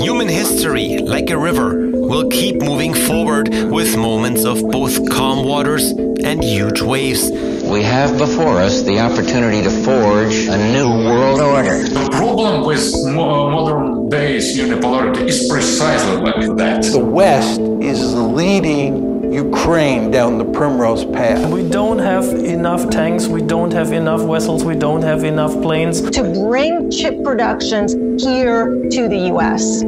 Human history, like a river, will keep moving forward with moments of both calm waters and huge waves. We have before us the opportunity to forge a new world order. The problem with modern days unipolarity is precisely like that. The West is leading Ukraine down the primrose path. We don't have enough tanks, we don't have enough vessels, we don't have enough planes. To bring chip productions here to the US.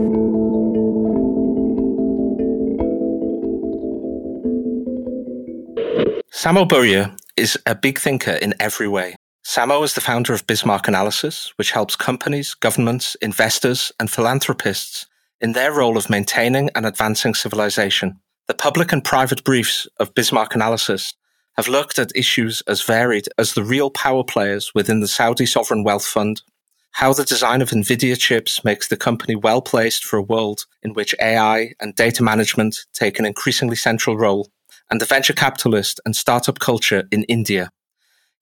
Samo Burja is a big thinker in every way. Samo is the founder of Bismarck Analysis, which helps companies, governments, investors, and philanthropists in their role of maintaining and advancing civilization. The public and private briefs of Bismarck Analysis have looked at issues as varied as the real power players within the Saudi Sovereign Wealth Fund, how the design of NVIDIA chips makes the company well placed for a world in which AI and data management take an increasingly central role, and the venture capitalist and startup culture in India.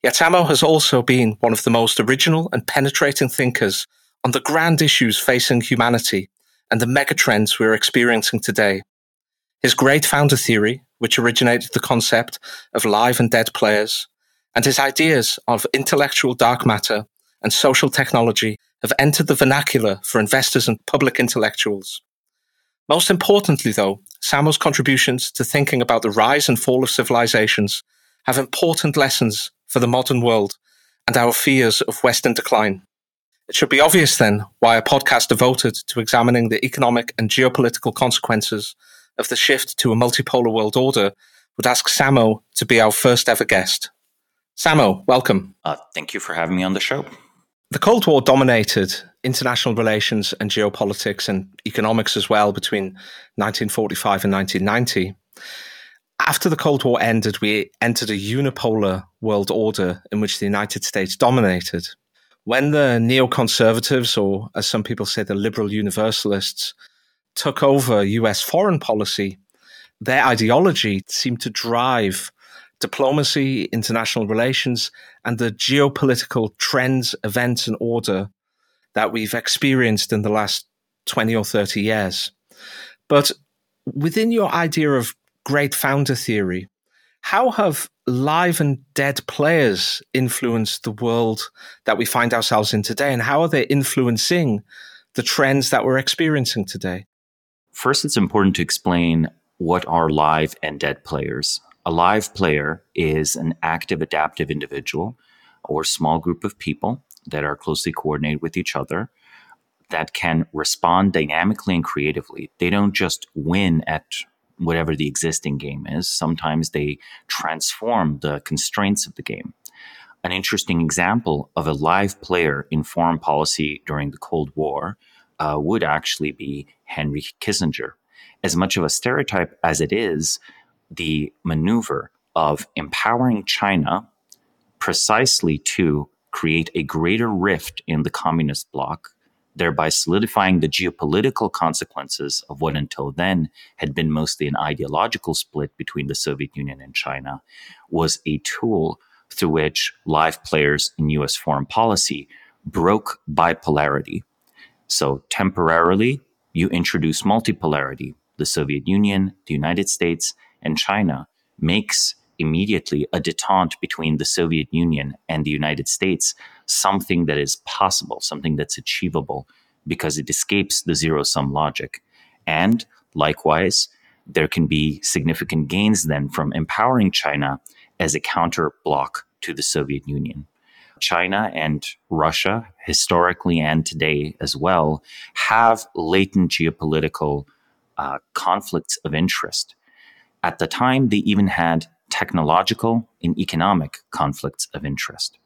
Yet Samo has also been one of the most original and penetrating thinkers on the grand issues facing humanity and the megatrends we're experiencing today. His great founder theory, which originated the concept of live and dead players, and his ideas of intellectual dark matter and social technology have entered the vernacular for investors and public intellectuals. Most importantly, though, Samo's contributions to thinking about the rise and fall of civilizations have important lessons for the modern world and our fears of Western decline. It should be obvious then why a podcast devoted to examining the economic and geopolitical consequences of the shift to a multipolar world order would ask Samo to be our first ever guest. Samo, welcome. Uh, thank you for having me on the show. The Cold War dominated international relations and geopolitics and economics as well between 1945 and 1990. After the Cold War ended, we entered a unipolar world order in which the United States dominated. When the neoconservatives, or as some people say, the liberal universalists, took over US foreign policy, their ideology seemed to drive diplomacy, international relations, and the geopolitical trends, events, and order that we've experienced in the last 20 or 30 years. But within your idea of great founder theory, how have live and dead players influenced the world that we find ourselves in today? And how are they influencing the trends that we're experiencing today? First, it's important to explain what are live and dead players. A live player is an active, adaptive individual or small group of people that are closely coordinated with each other that can respond dynamically and creatively. They don't just win at whatever the existing game is, sometimes they transform the constraints of the game. An interesting example of a live player in foreign policy during the Cold War uh, would actually be Henry Kissinger. As much of a stereotype as it is, the maneuver of empowering China precisely to create a greater rift in the communist bloc, thereby solidifying the geopolitical consequences of what until then had been mostly an ideological split between the Soviet Union and China, was a tool through which live players in US foreign policy broke bipolarity so temporarily, you introduce multipolarity. The Soviet Union, the United States, and China makes immediately a detente between the Soviet Union and the United States something that is possible, something that's achievable, because it escapes the zero sum logic. And likewise, there can be significant gains then from empowering China as a counter block to the Soviet Union. China and Russia, historically and today as well, have latent geopolitical uh, conflicts of interest. At the time, they even had technological and economic conflicts of interest.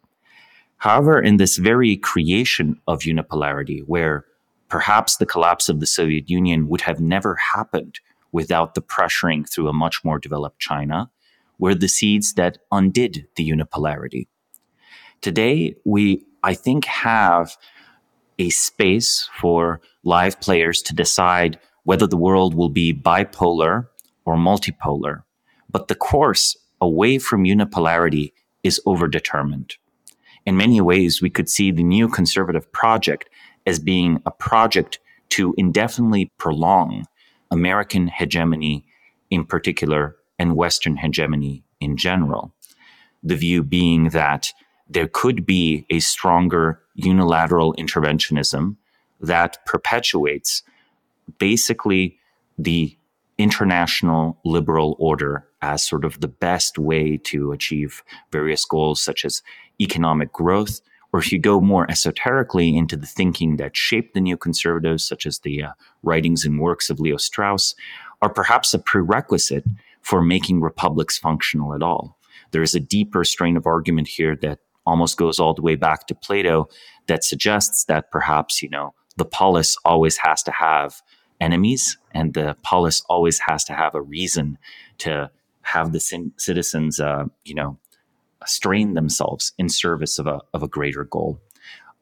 However, in this very creation of unipolarity, where perhaps the collapse of the Soviet Union would have never happened without the pressuring through a much more developed China, were the seeds that undid the unipolarity. Today, we, I think, have a space for live players to decide whether the world will be bipolar or multipolar. But the course away from unipolarity is overdetermined. In many ways, we could see the neoconservative project as being a project to indefinitely prolong American hegemony in particular and Western hegemony in general. The view being that there could be a stronger unilateral interventionism that perpetuates basically the international liberal order as sort of the best way to achieve various goals such as economic growth. Or if you go more esoterically into the thinking that shaped the neoconservatives, such as the uh, writings and works of Leo Strauss, are perhaps a prerequisite for making republics functional at all. There is a deeper strain of argument here that almost goes all the way back to Plato that suggests that perhaps, you know, the polis always has to have enemies and the polis always has to have a reason to have the citizens, uh, you know, strain themselves in service of a, of a greater goal.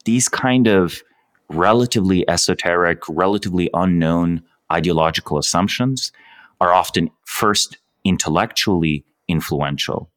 These kind of relatively esoteric, relatively unknown ideological assumptions are often first intellectually influential,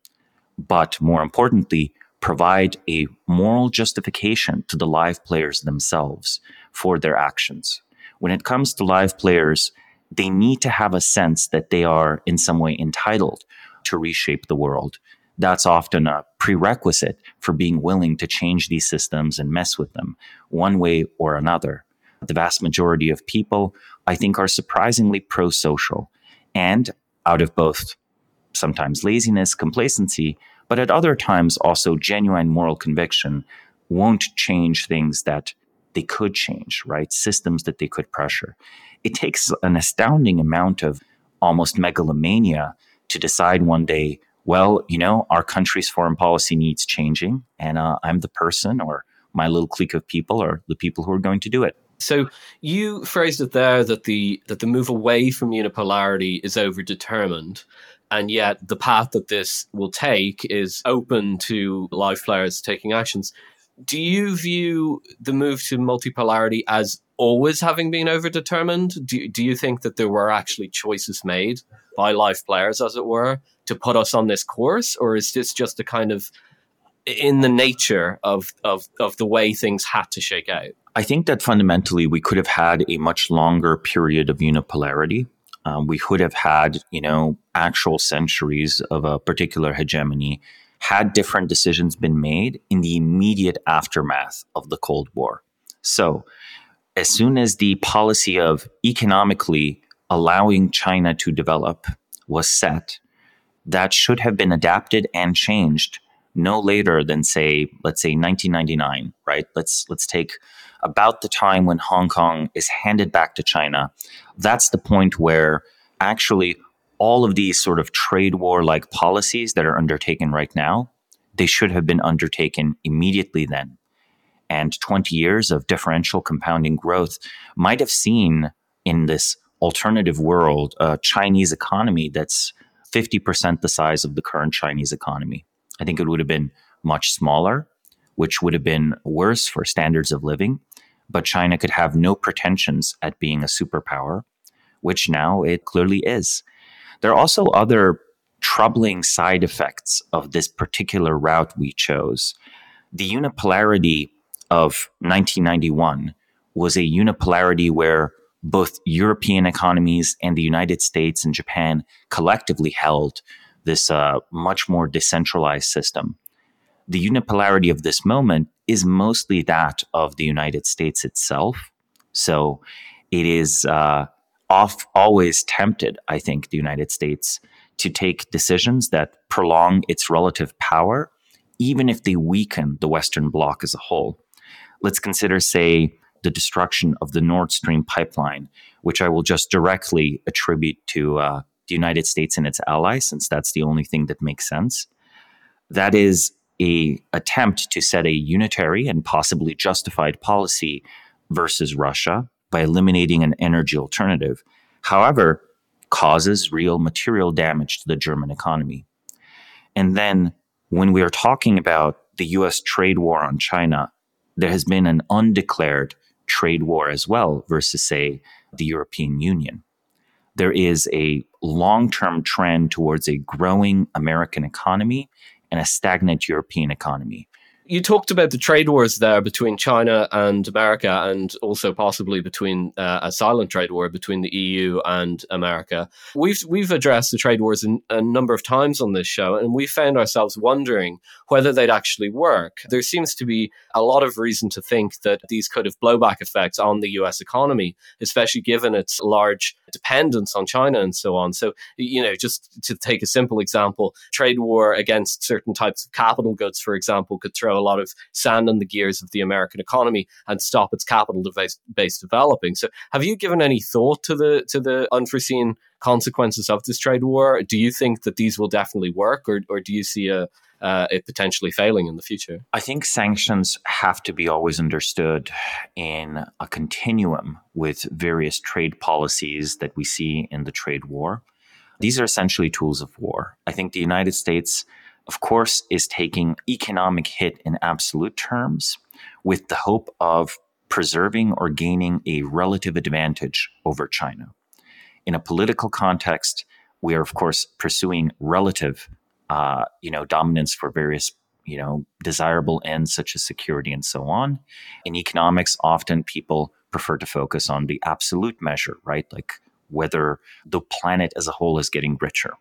but more importantly, provide a moral justification to the live players themselves for their actions. When it comes to live players, they need to have a sense that they are in some way entitled to reshape the world. That's often a prerequisite for being willing to change these systems and mess with them one way or another. The vast majority of people, I think, are surprisingly pro social and out of both sometimes laziness, complacency, but at other times also genuine moral conviction won't change things that they could change, right? Systems that they could pressure. It takes an astounding amount of almost megalomania to decide one day, well, you know, our country's foreign policy needs changing, and uh, I'm the person or my little clique of people are the people who are going to do it. So you phrased it there that the that the move away from unipolarity is overdetermined, and yet the path that this will take is open to live players taking actions. Do you view the move to multipolarity as always having been overdetermined? Do, do you think that there were actually choices made by live players, as it were, to put us on this course, or is this just a kind of in the nature of, of, of the way things had to shake out? I think that fundamentally we could have had a much longer period of unipolarity um, we could have had, you know, actual centuries of a particular hegemony had different decisions been made in the immediate aftermath of the Cold War. So, as soon as the policy of economically allowing China to develop was set, that should have been adapted and changed no later than say let's say 1999 right let's let's take about the time when Hong Kong is handed back to China, that's the point where actually all of these sort of trade war like policies that are undertaken right now, they should have been undertaken immediately then. And 20 years of differential compounding growth might have seen in this alternative world a Chinese economy that's 50% the size of the current Chinese economy. I think it would have been much smaller, which would have been worse for standards of living but China could have no pretensions at being a superpower, which now it clearly is. There are also other troubling side effects of this particular route we chose. The unipolarity of 1991 was a unipolarity where both European economies and the United States and Japan collectively held this uh, much more decentralized system. The unipolarity of this moment is mostly that of the United States itself. So it is uh, off, always tempted, I think, the United States to take decisions that prolong its relative power, even if they weaken the Western bloc as a whole. Let's consider, say, the destruction of the Nord Stream pipeline, which I will just directly attribute to uh, the United States and its allies, since that's the only thing that makes sense. That is a attempt to set a unitary and possibly justified policy versus Russia by eliminating an energy alternative. However, causes real material damage to the German economy. And then when we are talking about the US trade war on China, there has been an undeclared trade war as well versus, say, the European Union. There is a long term trend towards a growing American economy and a stagnant European economy. You talked about the trade wars there between China and America, and also possibly between uh, a silent trade war between the EU and America. We've we've addressed the trade wars in, a number of times on this show, and we found ourselves wondering whether they'd actually work. There seems to be a lot of reason to think that these could have blowback effects on the U.S. economy, especially given its large dependence on China and so on. So, you know, just to take a simple example, trade war against certain types of capital goods, for example, could throw a lot of sand in the gears of the American economy and stop its capital base developing. So, have you given any thought to the to the unforeseen consequences of this trade war? Do you think that these will definitely work, or or do you see a uh, it potentially failing in the future? I think sanctions have to be always understood in a continuum with various trade policies that we see in the trade war. These are essentially tools of war. I think the United States of course, is taking economic hit in absolute terms with the hope of preserving or gaining a relative advantage over China. In a political context, we are of course pursuing relative, uh, you know, dominance for various, you know, desirable ends such as security and so on. In economics, often people prefer to focus on the absolute measure, right? Like whether the planet as a whole is getting richer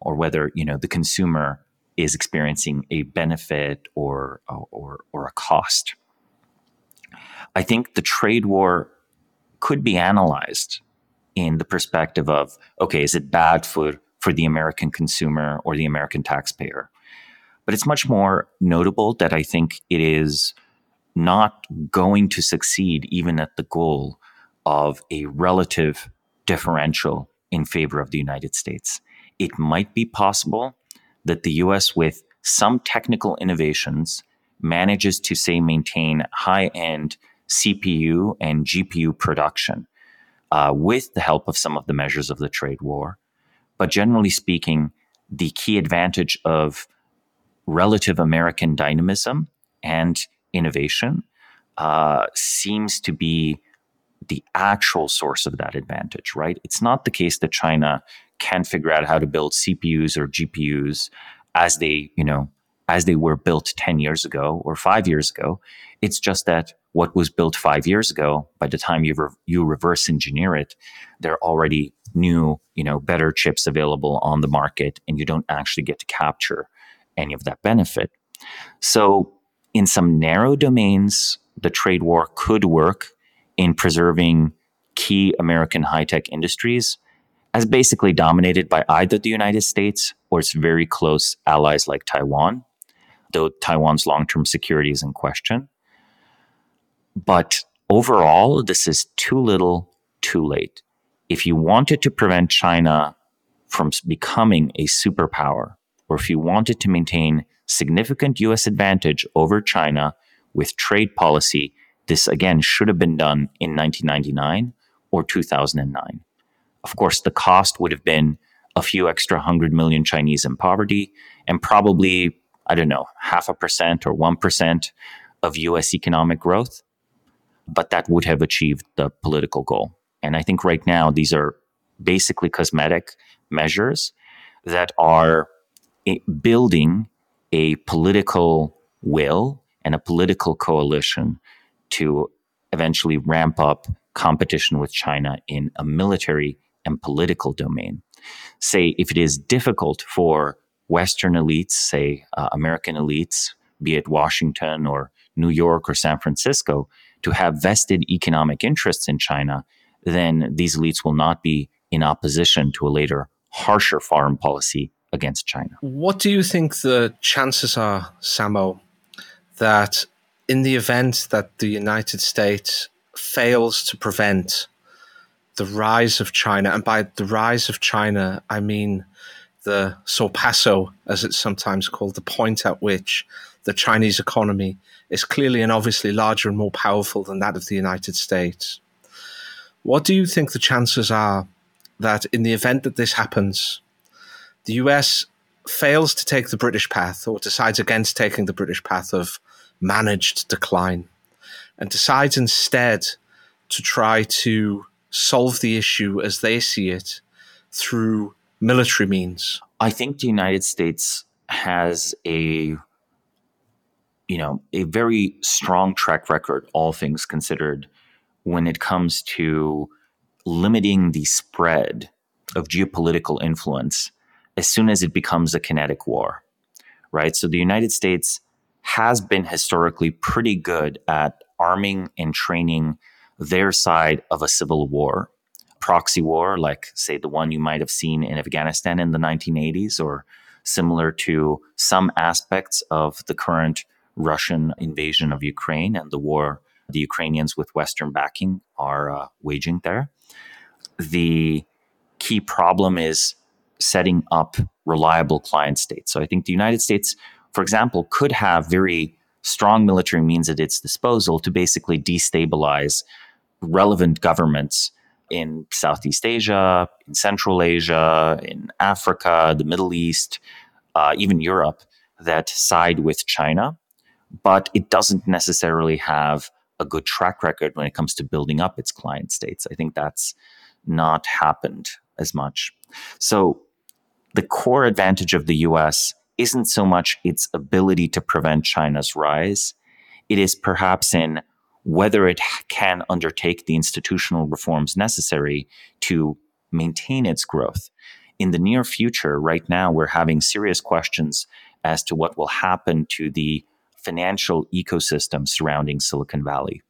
or whether you know the consumer is experiencing a benefit or or or a cost. I think the trade war could be analyzed in the perspective of okay, is it bad for for the American consumer or the American taxpayer? But it's much more notable that I think it is not going to succeed even at the goal of a relative differential in favor of the United States it might be possible that the US, with some technical innovations, manages to, say, maintain high end CPU and GPU production uh, with the help of some of the measures of the trade war. But generally speaking, the key advantage of relative American dynamism and innovation uh, seems to be the actual source of that advantage, right? It's not the case that China can figure out how to build CPUs or GPUs as they, you know, as they were built 10 years ago or five years ago. It's just that what was built five years ago, by the time you, re- you reverse engineer it, there are already new, you know, better chips available on the market and you don't actually get to capture any of that benefit. So in some narrow domains, the trade war could work in preserving key American high tech industries as basically dominated by either the United States or its very close allies like Taiwan, though Taiwan's long term security is in question. But overall, this is too little, too late. If you wanted to prevent China from becoming a superpower, or if you wanted to maintain significant US advantage over China with trade policy, this again should have been done in 1999 or 2009. Of course, the cost would have been a few extra hundred million Chinese in poverty and probably, I don't know, half a percent or 1% of US economic growth. But that would have achieved the political goal. And I think right now, these are basically cosmetic measures that are eh, building a political will and a political coalition to eventually ramp up competition with China in a military and political domain. Say, if it is difficult for Western elites, say uh, American elites, be it Washington or New York or San Francisco, to have vested economic interests in China, then these elites will not be in opposition to a later harsher foreign policy against China. What do you think the chances are, Samo, that in the event that the United States fails to prevent the rise of China, and by the rise of China, I mean the sorpasso, as it's sometimes called, the point at which the Chinese economy is clearly and obviously larger and more powerful than that of the United States. What do you think the chances are that in the event that this happens, the US fails to take the British path or decides against taking the British path of managed decline and decides instead to try to solve the issue as they see it through military means? I think the United States has a you know, a very strong track record, all things considered, when it comes to limiting the spread of geopolitical influence as soon as it becomes a kinetic war, right? So the United States has been historically pretty good at arming and training their side of a civil war, proxy war, like, say, the one you might have seen in Afghanistan in the 1980s, or similar to some aspects of the current Russian invasion of Ukraine and the war the Ukrainians with Western backing are uh, waging there. The key problem is setting up reliable client states. So I think the United States, for example, could have very strong military means at its disposal to basically destabilize relevant governments in Southeast Asia, in Central Asia, in Africa, the Middle East, uh, even Europe that side with China. But it doesn't necessarily have a good track record when it comes to building up its client states. I think that's not happened as much. So the core advantage of the US isn't so much its ability to prevent China's rise, it is perhaps in whether it can undertake the institutional reforms necessary to maintain its growth. In the near future, right now, we're having serious questions as to what will happen to the financial ecosystem surrounding Silicon Valley.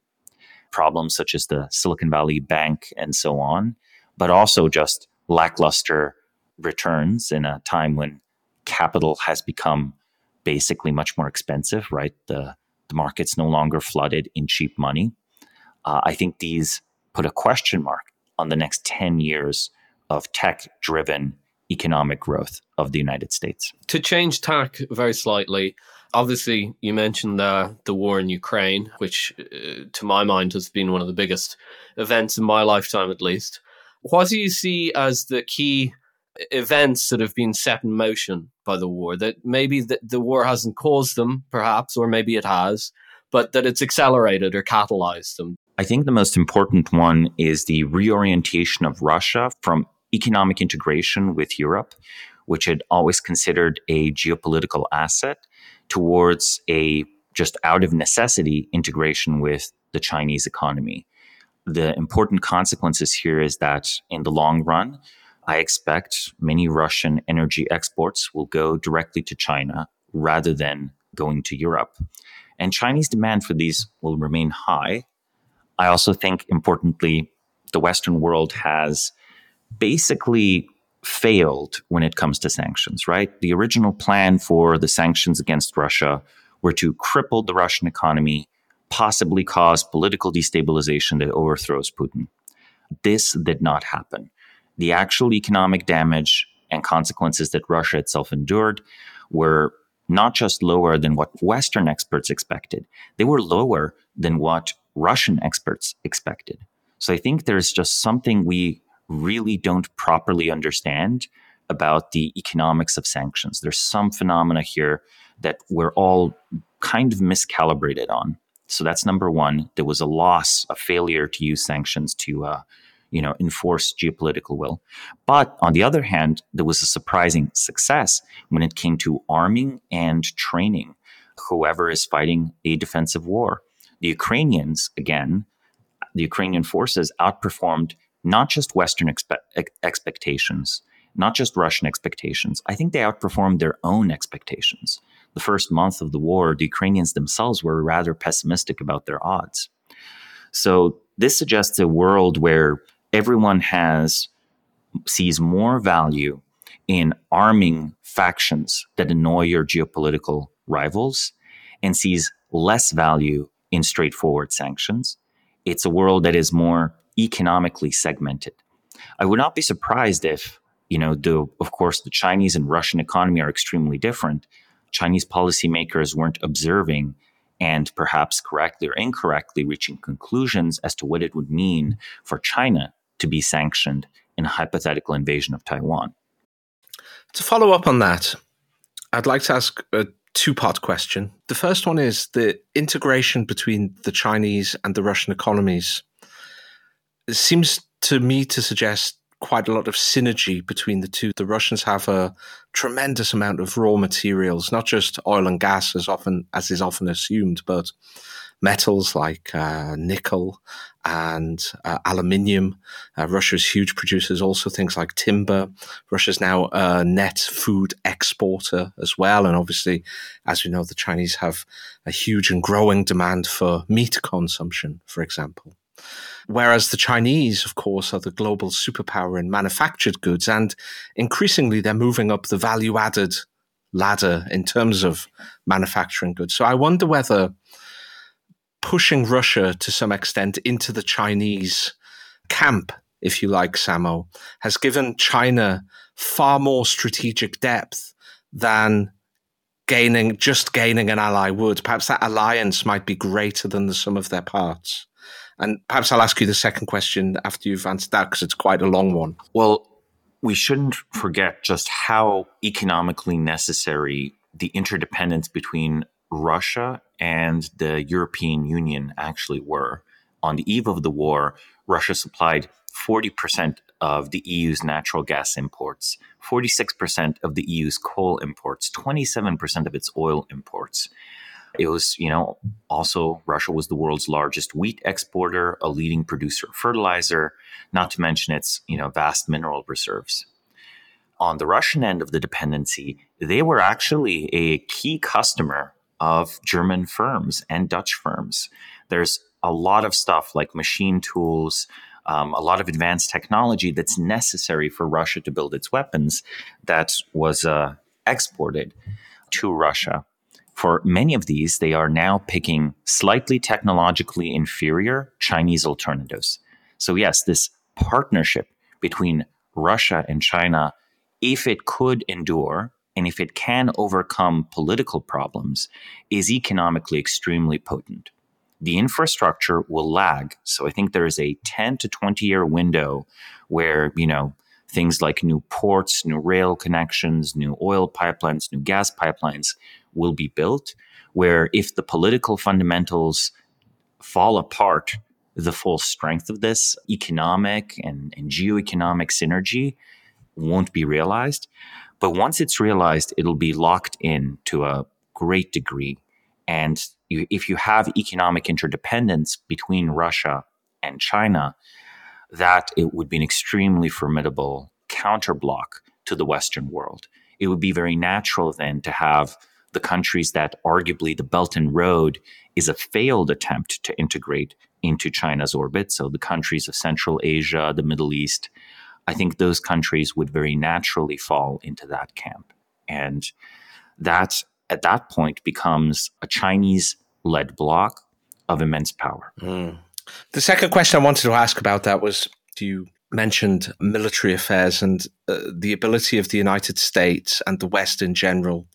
Problems such as the Silicon Valley Bank and so on, but also just lackluster returns in a time when capital has become basically much more expensive, right? The, the market's no longer flooded in cheap money. Uh, I think these put a question mark on the next 10 years of tech driven economic growth of the United States. To change tack very slightly, obviously you mentioned uh, the war in Ukraine, which uh, to my mind has been one of the biggest events in my lifetime, at least. What do you see as the key events that have been set in motion by the war? That maybe the, the war hasn't caused them, perhaps, or maybe it has, but that it's accelerated or catalyzed them. I think the most important one is the reorientation of Russia from economic integration with Europe, which had always considered a geopolitical asset, towards a just out of necessity integration with the Chinese economy the important consequences here is that in the long run, I expect many Russian energy exports will go directly to China rather than going to Europe. And Chinese demand for these will remain high. I also think, importantly, the Western world has basically failed when it comes to sanctions, right? The original plan for the sanctions against Russia were to cripple the Russian economy possibly cause political destabilization that overthrows Putin. This did not happen. The actual economic damage and consequences that Russia itself endured were not just lower than what Western experts expected, they were lower than what Russian experts expected. So I think there's just something we really don't properly understand about the economics of sanctions. There's some phenomena here that we're all kind of miscalibrated on. So that's number one. There was a loss, a failure to use sanctions to, uh, you know, enforce geopolitical will. But on the other hand, there was a surprising success when it came to arming and training whoever is fighting a defensive war. The Ukrainians, again, the Ukrainian forces outperformed not just Western expe- expectations, not just Russian expectations. I think they outperformed their own expectations the first month of the war, the Ukrainians themselves were rather pessimistic about their odds. So this suggests a world where everyone has sees more value in arming factions that annoy your geopolitical rivals and sees less value in straightforward sanctions. It's a world that is more economically segmented. I would not be surprised if, you know, the, of course, the Chinese and Russian economy are extremely different, Chinese policymakers weren't observing and perhaps correctly or incorrectly reaching conclusions as to what it would mean for China to be sanctioned in a hypothetical invasion of Taiwan. To follow up on that, I'd like to ask a two part question. The first one is the integration between the Chinese and the Russian economies it seems to me to suggest quite a lot of synergy between the two. The Russians have a tremendous amount of raw materials, not just oil and gas, as often as is often assumed, but metals like uh, nickel and uh, aluminium. Uh, Russia's huge producers, also things like timber. Russia's now a net food exporter as well. And obviously, as we know, the Chinese have a huge and growing demand for meat consumption, for example. Whereas the Chinese, of course, are the global superpower in manufactured goods, and increasingly they're moving up the value added ladder in terms of manufacturing goods. So I wonder whether pushing Russia to some extent into the Chinese camp, if you like, Samo, has given China far more strategic depth than gaining just gaining an ally would. Perhaps that alliance might be greater than the sum of their parts. And perhaps I'll ask you the second question after you've answered that because it's quite a long one. Well, we shouldn't forget just how economically necessary the interdependence between Russia and the European Union actually were. On the eve of the war, Russia supplied 40% of the EU's natural gas imports, 46% of the EU's coal imports, 27% of its oil imports. It was, you know, also Russia was the world's largest wheat exporter, a leading producer of fertilizer, not to mention its, you know, vast mineral reserves. On the Russian end of the dependency, they were actually a key customer of German firms and Dutch firms. There's a lot of stuff like machine tools, um, a lot of advanced technology that's necessary for Russia to build its weapons that was uh, exported to Russia. For many of these, they are now picking slightly technologically inferior Chinese alternatives. So, yes, this partnership between Russia and China, if it could endure, and if it can overcome political problems, is economically extremely potent. The infrastructure will lag. So I think there is a 10 to 20 year window where, you know, things like new ports, new rail connections, new oil pipelines, new gas pipelines will be built. Where if the political fundamentals fall apart, the full strength of this economic and, and geoeconomic synergy won't be realized. But once it's realized, it'll be locked in to a great degree. And you, if you have economic interdependence between Russia and China, that it would be an extremely formidable counterblock to the Western world. It would be very natural then to have the countries that arguably the Belt and Road is a failed attempt to integrate into China's orbit. So the countries of Central Asia, the Middle East, I think those countries would very naturally fall into that camp. And that at that point becomes a Chinese led bloc of immense power. Mm. The second question I wanted to ask about that was you mentioned military affairs and uh, the ability of the United States and the West in general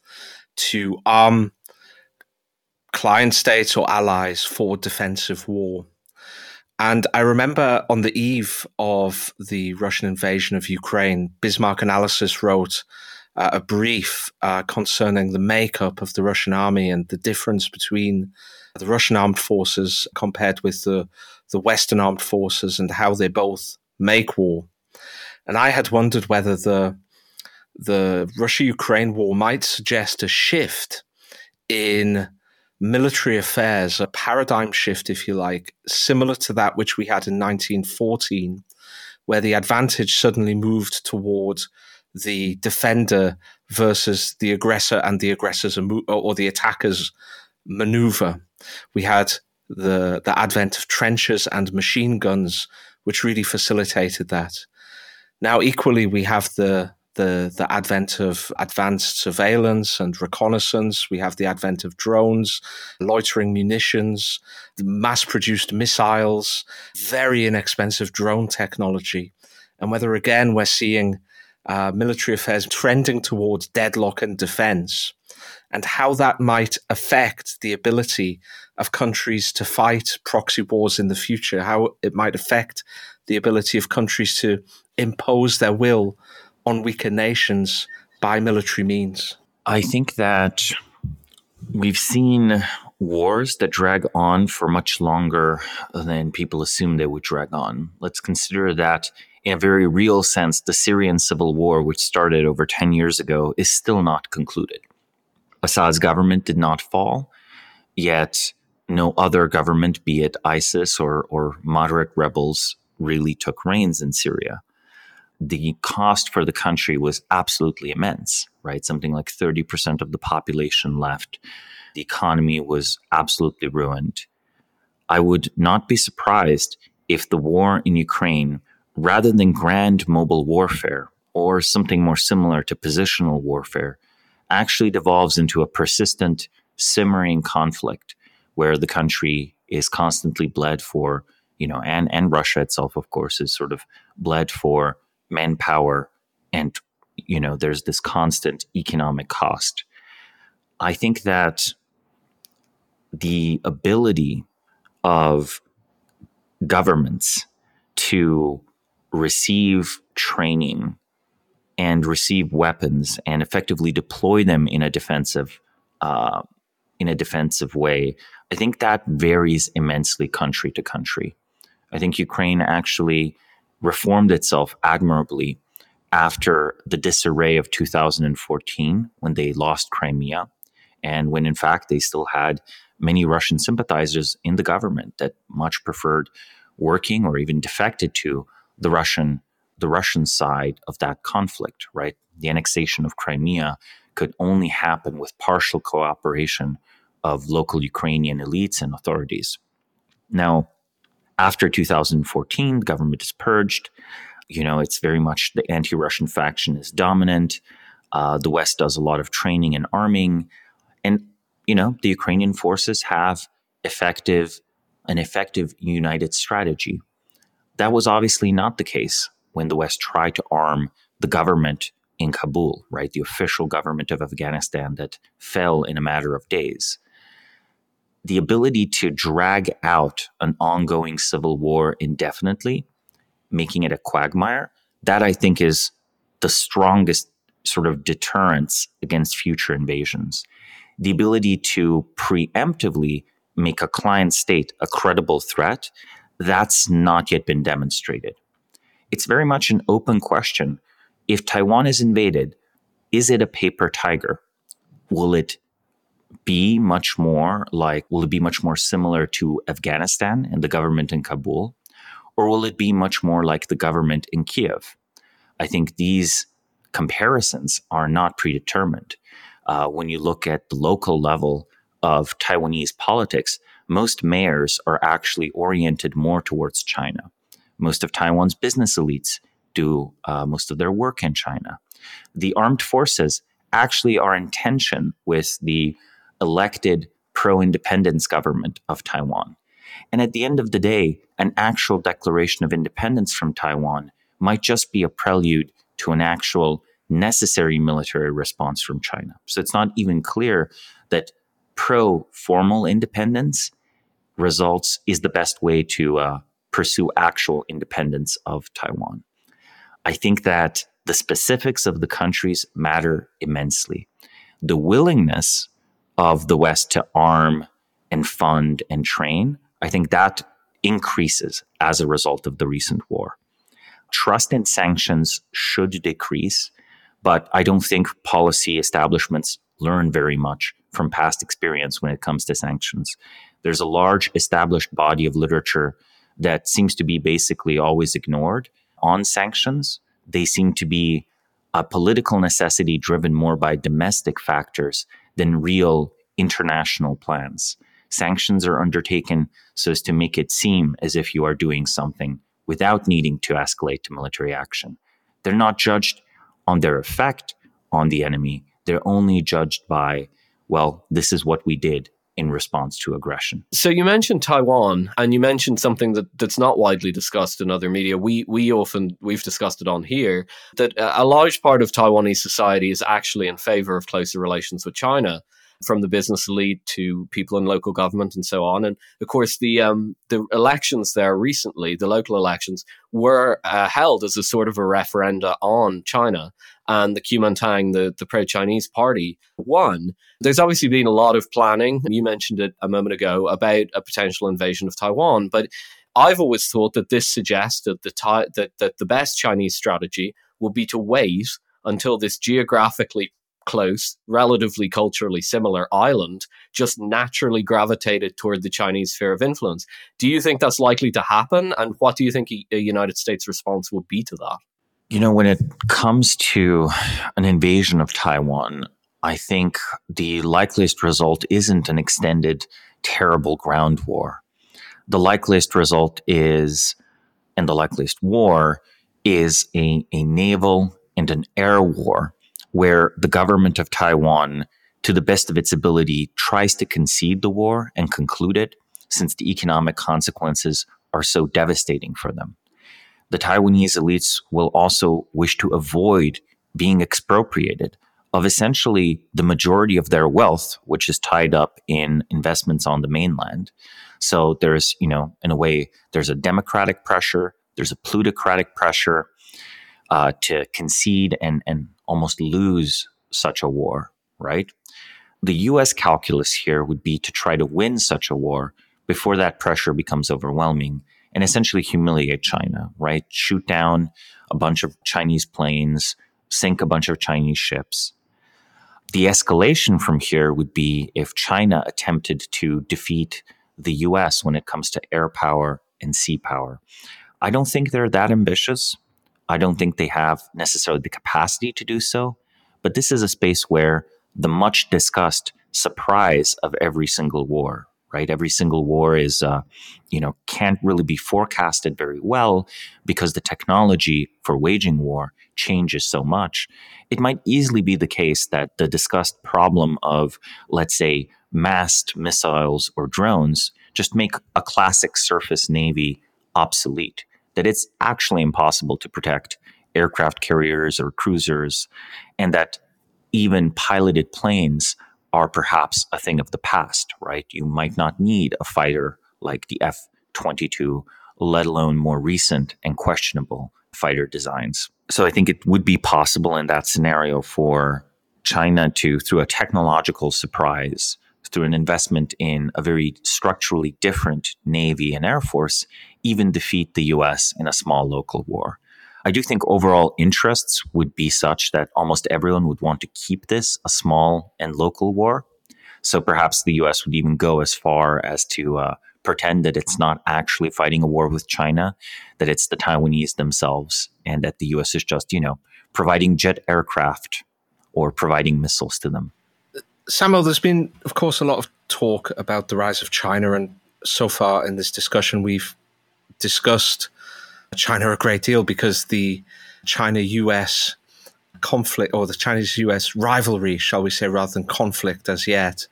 to arm client states or allies for defensive war. And I remember on the eve of the Russian invasion of Ukraine, Bismarck Analysis wrote uh, a brief uh, concerning the makeup of the Russian army and the difference between the Russian armed forces compared with the, the Western armed forces and how they both make war. And I had wondered whether the the Russia Ukraine war might suggest a shift in military affairs, a paradigm shift, if you like, similar to that which we had in 1914, where the advantage suddenly moved toward the defender versus the aggressor and the aggressor's or the attacker's maneuver. We had the the advent of trenches and machine guns, which really facilitated that. Now, equally, we have the the, the advent of advanced surveillance and reconnaissance. We have the advent of drones, loitering munitions, mass produced missiles, very inexpensive drone technology. And whether again we're seeing uh, military affairs trending towards deadlock and defense, and how that might affect the ability of countries to fight proxy wars in the future, how it might affect the ability of countries to impose their will on weaker nations by military means? I think that we've seen wars that drag on for much longer than people assume they would drag on. Let's consider that in a very real sense, the Syrian civil war, which started over 10 years ago, is still not concluded. Assad's government did not fall, yet no other government, be it ISIS or, or moderate rebels, really took reins in Syria. The cost for the country was absolutely immense, right? Something like 30% of the population left. The economy was absolutely ruined. I would not be surprised if the war in Ukraine, rather than grand mobile warfare or something more similar to positional warfare, actually devolves into a persistent, simmering conflict where the country is constantly bled for, you know, and, and Russia itself, of course, is sort of bled for manpower. And, you know, there's this constant economic cost. I think that the ability of governments to receive training and receive weapons and effectively deploy them in a defensive uh, in a defensive way, I think that varies immensely country to country. I think Ukraine actually reformed itself admirably after the disarray of 2014 when they lost Crimea and when in fact they still had many Russian sympathizers in the government that much preferred working or even defected to the Russian the Russian side of that conflict, right? The annexation of Crimea could only happen with partial cooperation of local Ukrainian elites and authorities. Now, after 2014, the government is purged. You know, it's very much the anti Russian faction is dominant. Uh, the West does a lot of training and arming. And, you know, the Ukrainian forces have effective an effective united strategy. That was obviously not the case when the West tried to arm the government in Kabul, right? The official government of Afghanistan that fell in a matter of days. The ability to drag out an ongoing civil war indefinitely, making it a quagmire, that I think is the strongest sort of deterrence against future invasions. The ability to preemptively make a client state a credible threat, that's not yet been demonstrated. It's very much an open question if Taiwan is invaded, is it a paper tiger? Will it be much more like, will it be much more similar to Afghanistan and the government in Kabul? Or will it be much more like the government in Kiev? I think these comparisons are not predetermined. Uh, when you look at the local level of Taiwanese politics, most mayors are actually oriented more towards China. Most of Taiwan's business elites do uh, most of their work in China. The armed forces actually are in tension with the elected pro independence government of Taiwan. And at the end of the day, an actual declaration of independence from Taiwan might just be a prelude to an actual necessary military response from China. So it's not even clear that pro formal independence results is the best way to uh, pursue actual independence of Taiwan. I think that the specifics of the countries matter immensely. The willingness of the West to arm and fund and train, I think that increases as a result of the recent war. Trust in sanctions should decrease, but I don't think policy establishments learn very much from past experience when it comes to sanctions. There's a large established body of literature that seems to be basically always ignored on sanctions. They seem to be a political necessity driven more by domestic factors than real international plans. Sanctions are undertaken so as to make it seem as if you are doing something without needing to escalate to military action. They're not judged on their effect on the enemy, they're only judged by, well, this is what we did in response to aggression. So you mentioned Taiwan, and you mentioned something that, that's not widely discussed in other media. We we often we've discussed it on here that a large part of Taiwanese society is actually in favor of closer relations with China from the business elite to people in local government and so on. And of course, the um, the elections there recently, the local elections, were uh, held as a sort of a referenda on China. And the Kuomintang, the, the pro Chinese party, won. There's obviously been a lot of planning. You mentioned it a moment ago about a potential invasion of Taiwan, but I've always thought that this suggests that that, that the best Chinese strategy will be to wait until this geographically close, relatively culturally similar island just naturally gravitated toward the Chinese sphere of influence. Do you think that's likely to happen? And what do you think a United States response will be to that? You know, when it comes to an invasion of Taiwan, I think the likeliest result isn't an extended, terrible ground war. The likeliest result is, and the likeliest war, is a, a naval and an air war where the government of Taiwan, to the best of its ability, tries to concede the war and conclude it, since the economic consequences are so devastating for them. The Taiwanese elites will also wish to avoid being expropriated of essentially the majority of their wealth, which is tied up in investments on the mainland. So there's, you know, in a way, there's a democratic pressure, there's a plutocratic pressure uh, to concede and, and almost lose such a war, right? The US calculus here would be to try to win such a war before that pressure becomes overwhelming and essentially humiliate China, right? Shoot down a bunch of Chinese planes, sink a bunch of Chinese ships. The escalation from here would be if China attempted to defeat the US when it comes to air power and sea power. I don't think they're that ambitious. I don't think they have necessarily the capacity to do so. But this is a space where the much discussed surprise of every single war, right? Every single war is, uh, you know, can't really be forecasted very well because the technology for waging war changes so much. It might easily be the case that the discussed problem of, let's say, massed missiles or drones just make a classic surface navy obsolete that it's actually impossible to protect aircraft carriers or cruisers, and that even piloted planes are perhaps a thing of the past, right? You might not need a fighter like the F 22, let alone more recent and questionable fighter designs. So I think it would be possible in that scenario for China to, through a technological surprise, through an investment in a very structurally different Navy and Air Force, even defeat the US in a small local war. I do think overall interests would be such that almost everyone would want to keep this a small and local war. So perhaps the US would even go as far as to uh, pretend that it's not actually fighting a war with China, that it's the Taiwanese themselves, and that the US is just, you know, providing jet aircraft or providing missiles to them. Samuel, there's been, of course, a lot of talk about the rise of China, and so far in this discussion, we've discussed China a great deal because the China US conflict or the Chinese US rivalry, shall we say, rather than conflict as yet,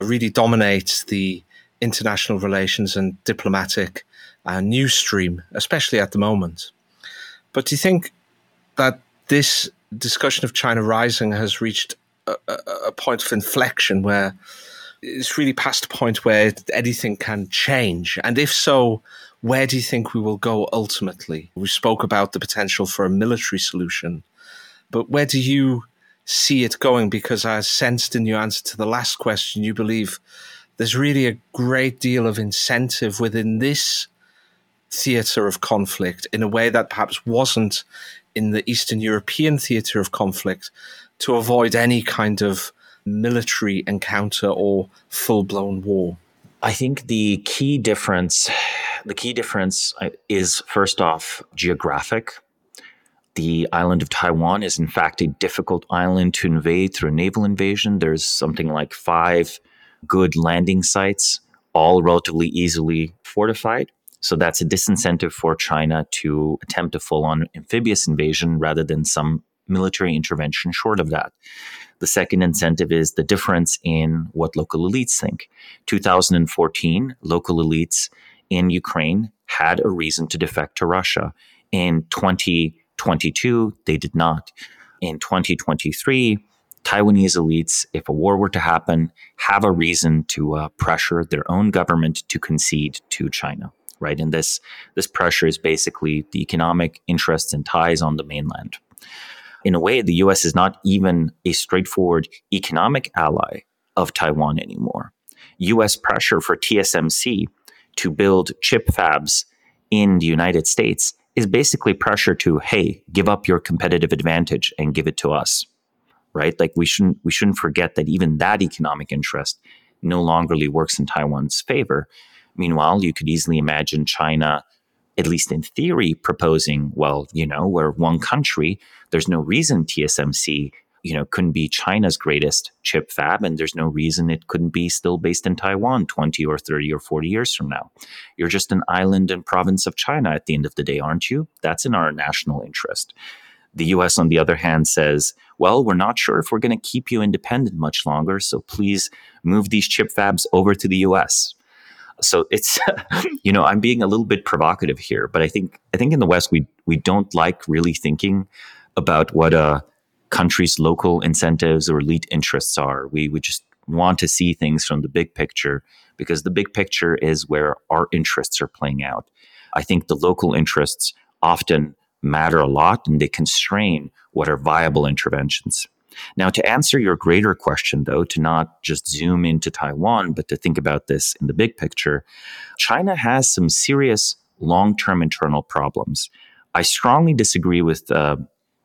really dominates the international relations and diplomatic uh, news stream, especially at the moment. But do you think that this discussion of China rising has reached a, a, point of inflection where it's really past a point where anything can change? And if so, where do you think we will go ultimately? We spoke about the potential for a military solution, but where do you see it going? Because I sensed in your answer to the last question, you believe there's really a great deal of incentive within this theatre of conflict in a way that perhaps wasn't in the Eastern European theatre of conflict to avoid any kind of military encounter or full blown war? I think the key difference, the key difference uh, is first off geographic. The island of Taiwan is in fact a difficult island to invade through a naval invasion. There's something like five good landing sites, all relatively easily fortified. So that's a disincentive for China to attempt a full on amphibious invasion rather than some military intervention short of that. The second incentive is the difference in what local elites think. 2014, local elites in Ukraine had a reason to defect to Russia. In 2022, they did not. In 2023, Taiwanese elites, if a war were to happen, have a reason to uh, pressure their own government to concede to China. Right, and this this pressure is basically the economic interests and ties on the mainland. In a way, the US is not even a straightforward economic ally of Taiwan anymore. US pressure for TSMC to build chip fabs in the United States is basically pressure to, hey, give up your competitive advantage and give it to us. Right? Like we shouldn't we shouldn't forget that even that economic interest no longer works in Taiwan's favor. Meanwhile, you could easily imagine China, at least in theory, proposing, well, you know, we're one country. There's no reason TSMC you know, couldn't be China's greatest chip fab, and there's no reason it couldn't be still based in Taiwan 20 or 30 or 40 years from now. You're just an island and province of China at the end of the day, aren't you? That's in our national interest. The US, on the other hand, says, well, we're not sure if we're going to keep you independent much longer, so please move these chip fabs over to the US. So it's, you know, I'm being a little bit provocative here, but I think I think in the West we we don't like really thinking about what a country's local incentives or elite interests are. We we just want to see things from the big picture because the big picture is where our interests are playing out. I think the local interests often matter a lot and they constrain what are viable interventions. Now, to answer your greater question, though, to not just zoom into Taiwan, but to think about this in the big picture, China has some serious long term internal problems. I strongly disagree with, uh,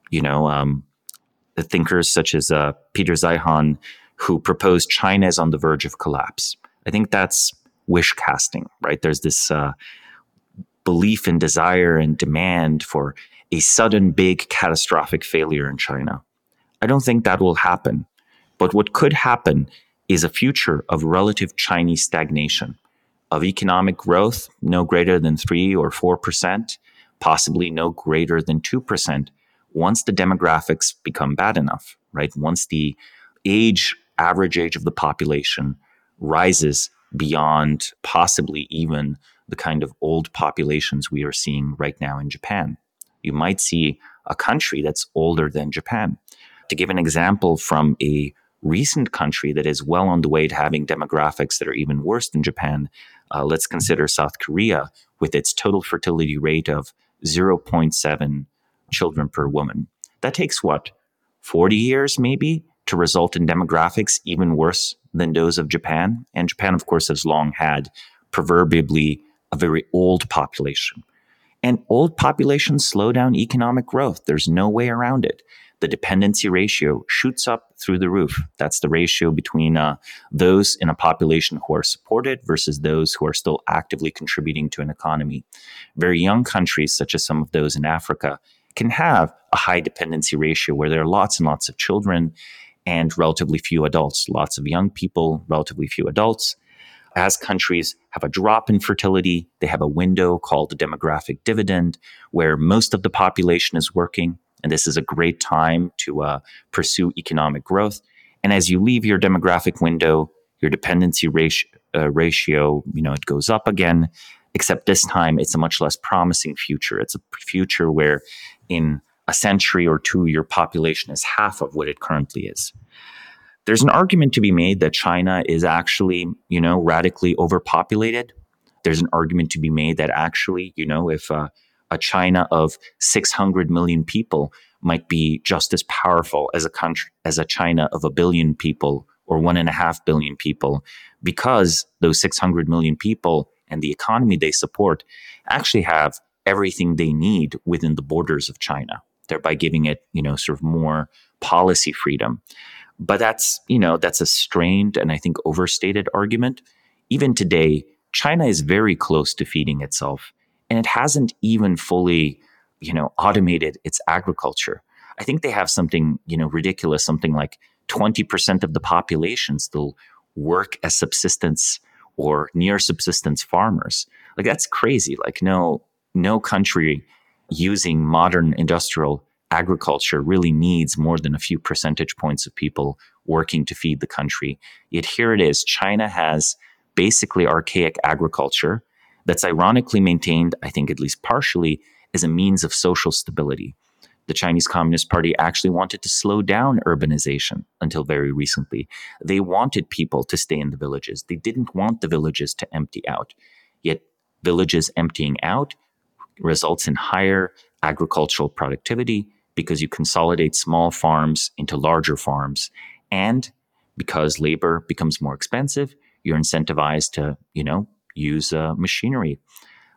you know, um, the thinkers such as uh, Peter Zeihan, who proposed China is on the verge of collapse. I think that's wish casting, right? There's this uh, belief and desire and demand for a sudden big catastrophic failure in China. I don't think that will happen. But what could happen is a future of relative Chinese stagnation, of economic growth no greater than 3 or 4%, possibly no greater than 2%, once the demographics become bad enough, right? Once the age, average age of the population rises beyond possibly even the kind of old populations we are seeing right now in Japan. You might see a country that's older than Japan. To give an example from a recent country that is well on the way to having demographics that are even worse than Japan, uh, let's consider South Korea with its total fertility rate of 0.7 children per woman. That takes what, 40 years maybe to result in demographics even worse than those of Japan? And Japan, of course, has long had proverbially a very old population. And old populations slow down economic growth. There's no way around it. The dependency ratio shoots up through the roof. That's the ratio between uh, those in a population who are supported versus those who are still actively contributing to an economy. Very young countries, such as some of those in Africa, can have a high dependency ratio where there are lots and lots of children and relatively few adults, lots of young people, relatively few adults. As countries have a drop in fertility, they have a window called the demographic dividend where most of the population is working. And this is a great time to uh, pursue economic growth. And as you leave your demographic window, your dependency ratio, uh, ratio, you know, it goes up again except this time it's a much less promising future. It's a future where in a century or two, your population is half of what it currently is. There's an argument to be made that China is actually, you know, radically overpopulated. There's an argument to be made that actually, you know, if uh, a China of 600 million people might be just as powerful as a country as a China of a billion people or one and a half billion people, because those 600 million people and the economy they support actually have everything they need within the borders of China, thereby giving it, you know, sort of more policy freedom. But that's, you know, that's a strained and I think overstated argument. Even today, China is very close to feeding itself, and it hasn't even fully, you know, automated its agriculture. I think they have something, you know, ridiculous, something like 20% of the population still work as subsistence or near subsistence farmers. Like that's crazy. Like no no country using modern industrial agriculture really needs more than a few percentage points of people working to feed the country. Yet here it is. China has basically archaic agriculture that's ironically maintained, I think at least partially, as a means of social stability the Chinese Communist Party actually wanted to slow down urbanization until very recently. They wanted people to stay in the villages. They didn't want the villages to empty out. Yet, villages emptying out results in higher agricultural productivity because you consolidate small farms into larger farms. And because labor becomes more expensive, you're incentivized to, you know, use uh, machinery,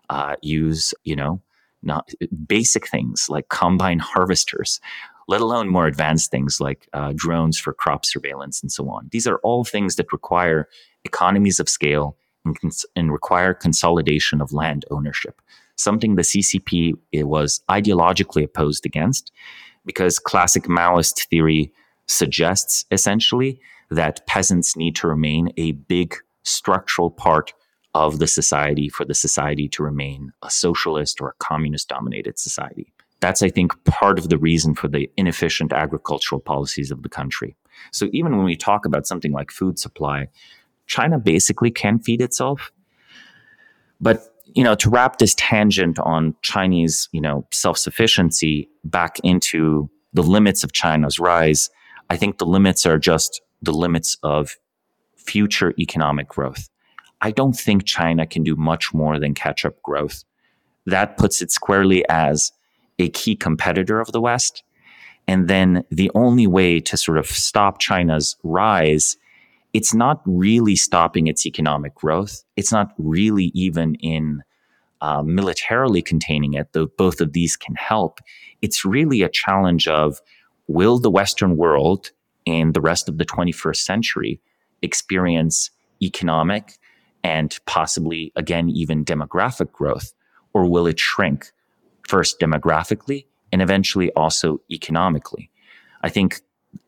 uh, use, you know, not basic things like combine harvesters, let alone more advanced things like uh, drones for crop surveillance and so on. These are all things that require economies of scale and, cons- and require consolidation of land ownership, something the CCP was ideologically opposed against because classic Maoist theory suggests essentially that peasants need to remain a big structural part of the society for the society to remain a socialist or a communist dominated society. That's, I think, part of the reason for the inefficient agricultural policies of the country. So even when we talk about something like food supply, China basically can feed itself. But you know, to wrap this tangent on Chinese, you know, self-sufficiency back into the limits of China's rise, I think the limits are just the limits of future economic growth. I don't think China can do much more than catch up growth. That puts it squarely as a key competitor of the West. And then the only way to sort of stop China's rise, it's not really stopping its economic growth. It's not really even in uh, militarily containing it, though both of these can help. It's really a challenge of will the Western world and the rest of the 21st century experience economic and possibly, again, even demographic growth? Or will it shrink first demographically and eventually also economically? I think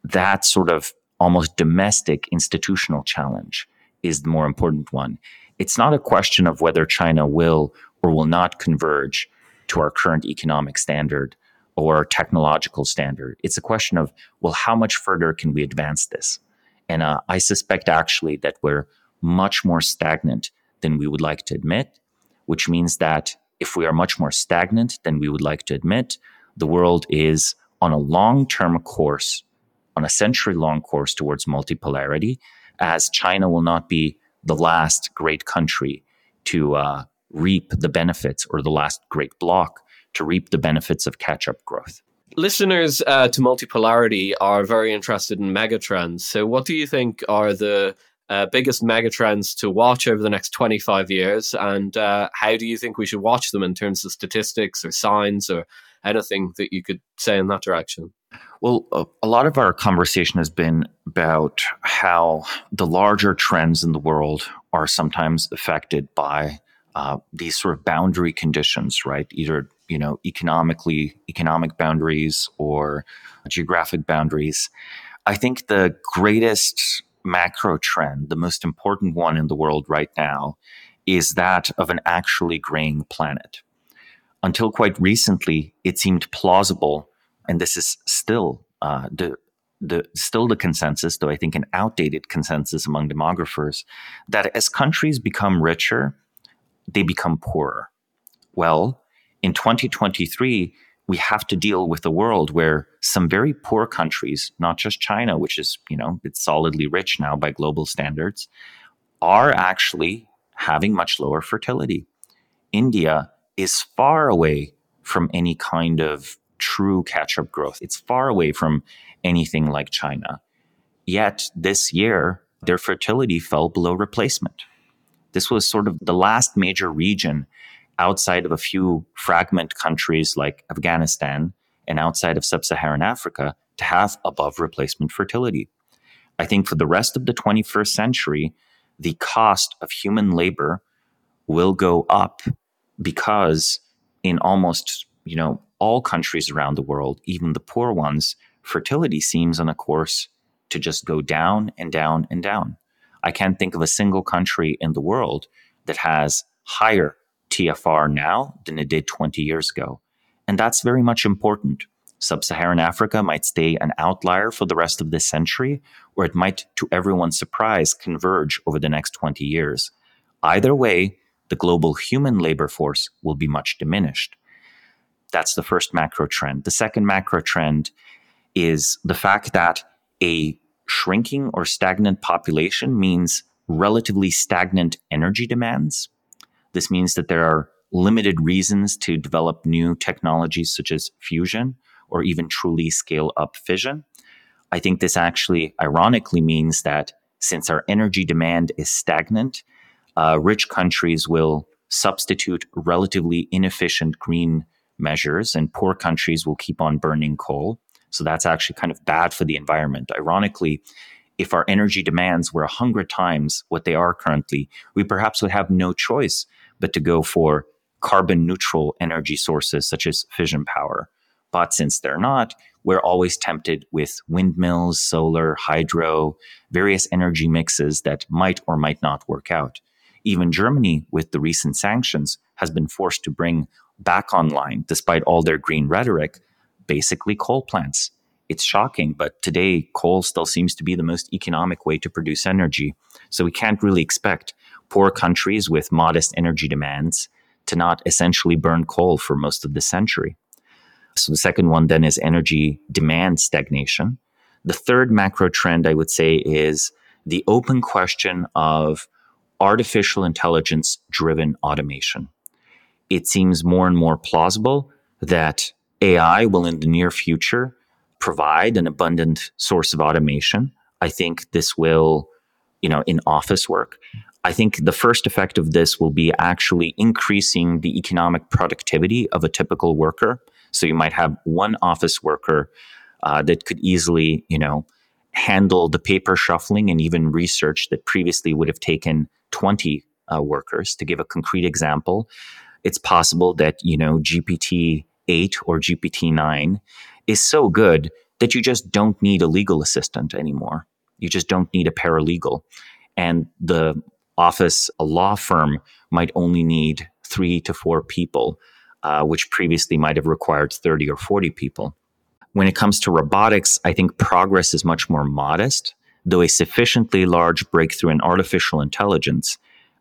that sort of almost domestic institutional challenge is the more important one. It's not a question of whether China will or will not converge to our current economic standard or technological standard. It's a question of, well, how much further can we advance this? And uh, I suspect actually that we're much more stagnant than we would like to admit, which means that if we are much more stagnant than we would like to admit, the world is on a long term course, on a century long course towards multipolarity, as China will not be the last great country to uh, reap the benefits or the last great bloc to reap the benefits of catch up growth. Listeners uh, to Multipolarity are very interested in megatrends. So, what do you think are the uh, biggest megatrends to watch over the next 25 years? And uh, how do you think we should watch them in terms of statistics or signs or anything that you could say in that direction? Well, a lot of our conversation has been about how the larger trends in the world are sometimes affected by uh, these sort of boundary conditions, right? Either you know economically economic boundaries or geographic boundaries. I think the greatest macro trend, the most important one in the world right now, is that of an actually graying planet. Until quite recently, it seemed plausible, and this is still uh, the the still the consensus, though I think an outdated consensus among demographers, that as countries become richer, they become poorer. Well, in 2023, we have to deal with a world where some very poor countries, not just China, which is, you know, it's solidly rich now by global standards, are actually having much lower fertility. India is far away from any kind of true catch up growth. It's far away from anything like China. Yet this year, their fertility fell below replacement. This was sort of the last major region outside of a few fragment countries like Afghanistan and outside of sub Saharan Africa to have above replacement fertility. I think for the rest of the 21st century, the cost of human labor will go up because in almost you know all countries around the world even the poor ones fertility seems on a course to just go down and down and down i can't think of a single country in the world that has higher TFR now than it did 20 years ago. And that's very much important. Sub Saharan Africa might stay an outlier for the rest of this century, or it might, to everyone's surprise, converge over the next 20 years. Either way, the global human labor force will be much diminished. That's the first macro trend. The second macro trend is the fact that a shrinking or stagnant population means relatively stagnant energy demands. This means that there are limited reasons to develop new technologies such as fusion or even truly scale up fission. I think this actually ironically means that since our energy demand is stagnant, uh, rich countries will substitute relatively inefficient green measures, and poor countries will keep on burning coal. So that's actually kind of bad for the environment. Ironically, if our energy demands were 100 times what they are currently, we perhaps would have no choice but to go for carbon neutral energy sources such as fission power. But since they're not, we're always tempted with windmills, solar, hydro, various energy mixes that might or might not work out. Even Germany, with the recent sanctions, has been forced to bring back online, despite all their green rhetoric, basically coal plants. It's shocking, but today coal still seems to be the most economic way to produce energy. So we can't really expect poor countries with modest energy demands to not essentially burn coal for most of the century. So the second one then is energy demand stagnation. The third macro trend I would say is the open question of artificial intelligence driven automation. It seems more and more plausible that AI will in the near future provide an abundant source of automation. I think this will, you know, in office work. I think the first effect of this will be actually increasing the economic productivity of a typical worker. So you might have one office worker uh, that could easily, you know, handle the paper shuffling and even research that previously would have taken 20 uh, workers. To give a concrete example, it's possible that, you know, GPT 8 or GPT 9 is so good that you just don't need a legal assistant anymore. You just don't need a paralegal. And the office, a law firm, might only need three to four people, uh, which previously might have required 30 or 40 people. When it comes to robotics, I think progress is much more modest, though a sufficiently large breakthrough in artificial intelligence,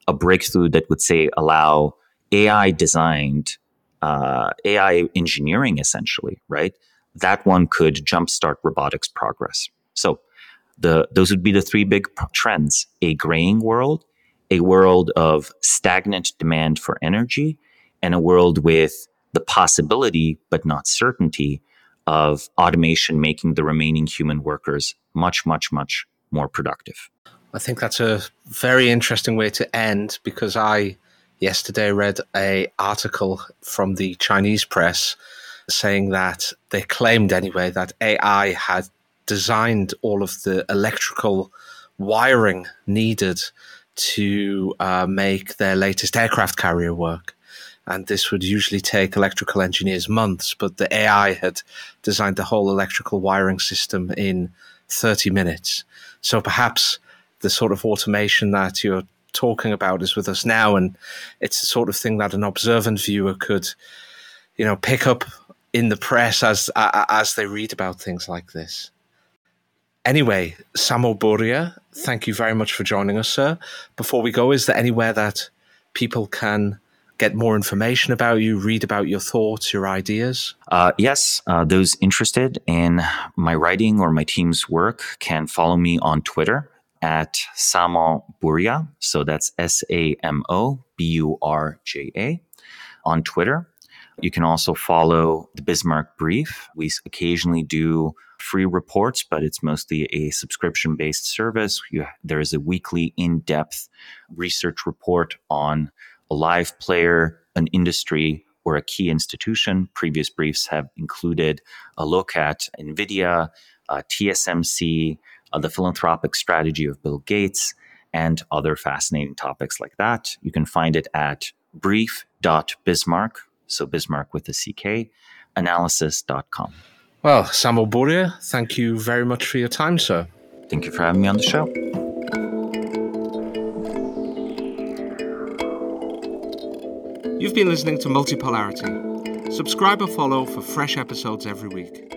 a breakthrough that would say allow AI designed, uh, AI engineering essentially, right? That one could jumpstart robotics progress. So the, those would be the three big trends a graying world, a world of stagnant demand for energy, and a world with the possibility, but not certainty, of automation making the remaining human workers much, much, much more productive. I think that's a very interesting way to end because I yesterday read a article from the Chinese press saying that they claimed anyway that AI had designed all of the electrical wiring needed to uh, make their latest aircraft carrier work. And this would usually take electrical engineers months, but the AI had designed the whole electrical wiring system in 30 minutes. So perhaps the sort of automation that you're talking about is with us now, and it's the sort of thing that an observant viewer could, you know, pick up in the press as as they read about things like this. Anyway, Samo Burja, thank you very much for joining us, sir. Before we go, is there anywhere that people can get more information about you, read about your thoughts, your ideas? Uh, yes, uh, those interested in my writing or my team's work can follow me on Twitter at Samo Burja. So that's S A M O B U R J A on Twitter. You can also follow the Bismarck Brief. We occasionally do free reports, but it's mostly a subscription based service. You, there is a weekly in depth research report on a live player, an industry, or a key institution. Previous briefs have included a look at NVIDIA, uh, TSMC, uh, the philanthropic strategy of Bill Gates, and other fascinating topics like that. You can find it at brief.bismarck, so Bismarck with a CK, analysis.com. Well, Samo Burja, thank you very much for your time, sir. Thank you for having me on the show. You've been listening to Multipolarity. Subscribe or follow for fresh episodes every week.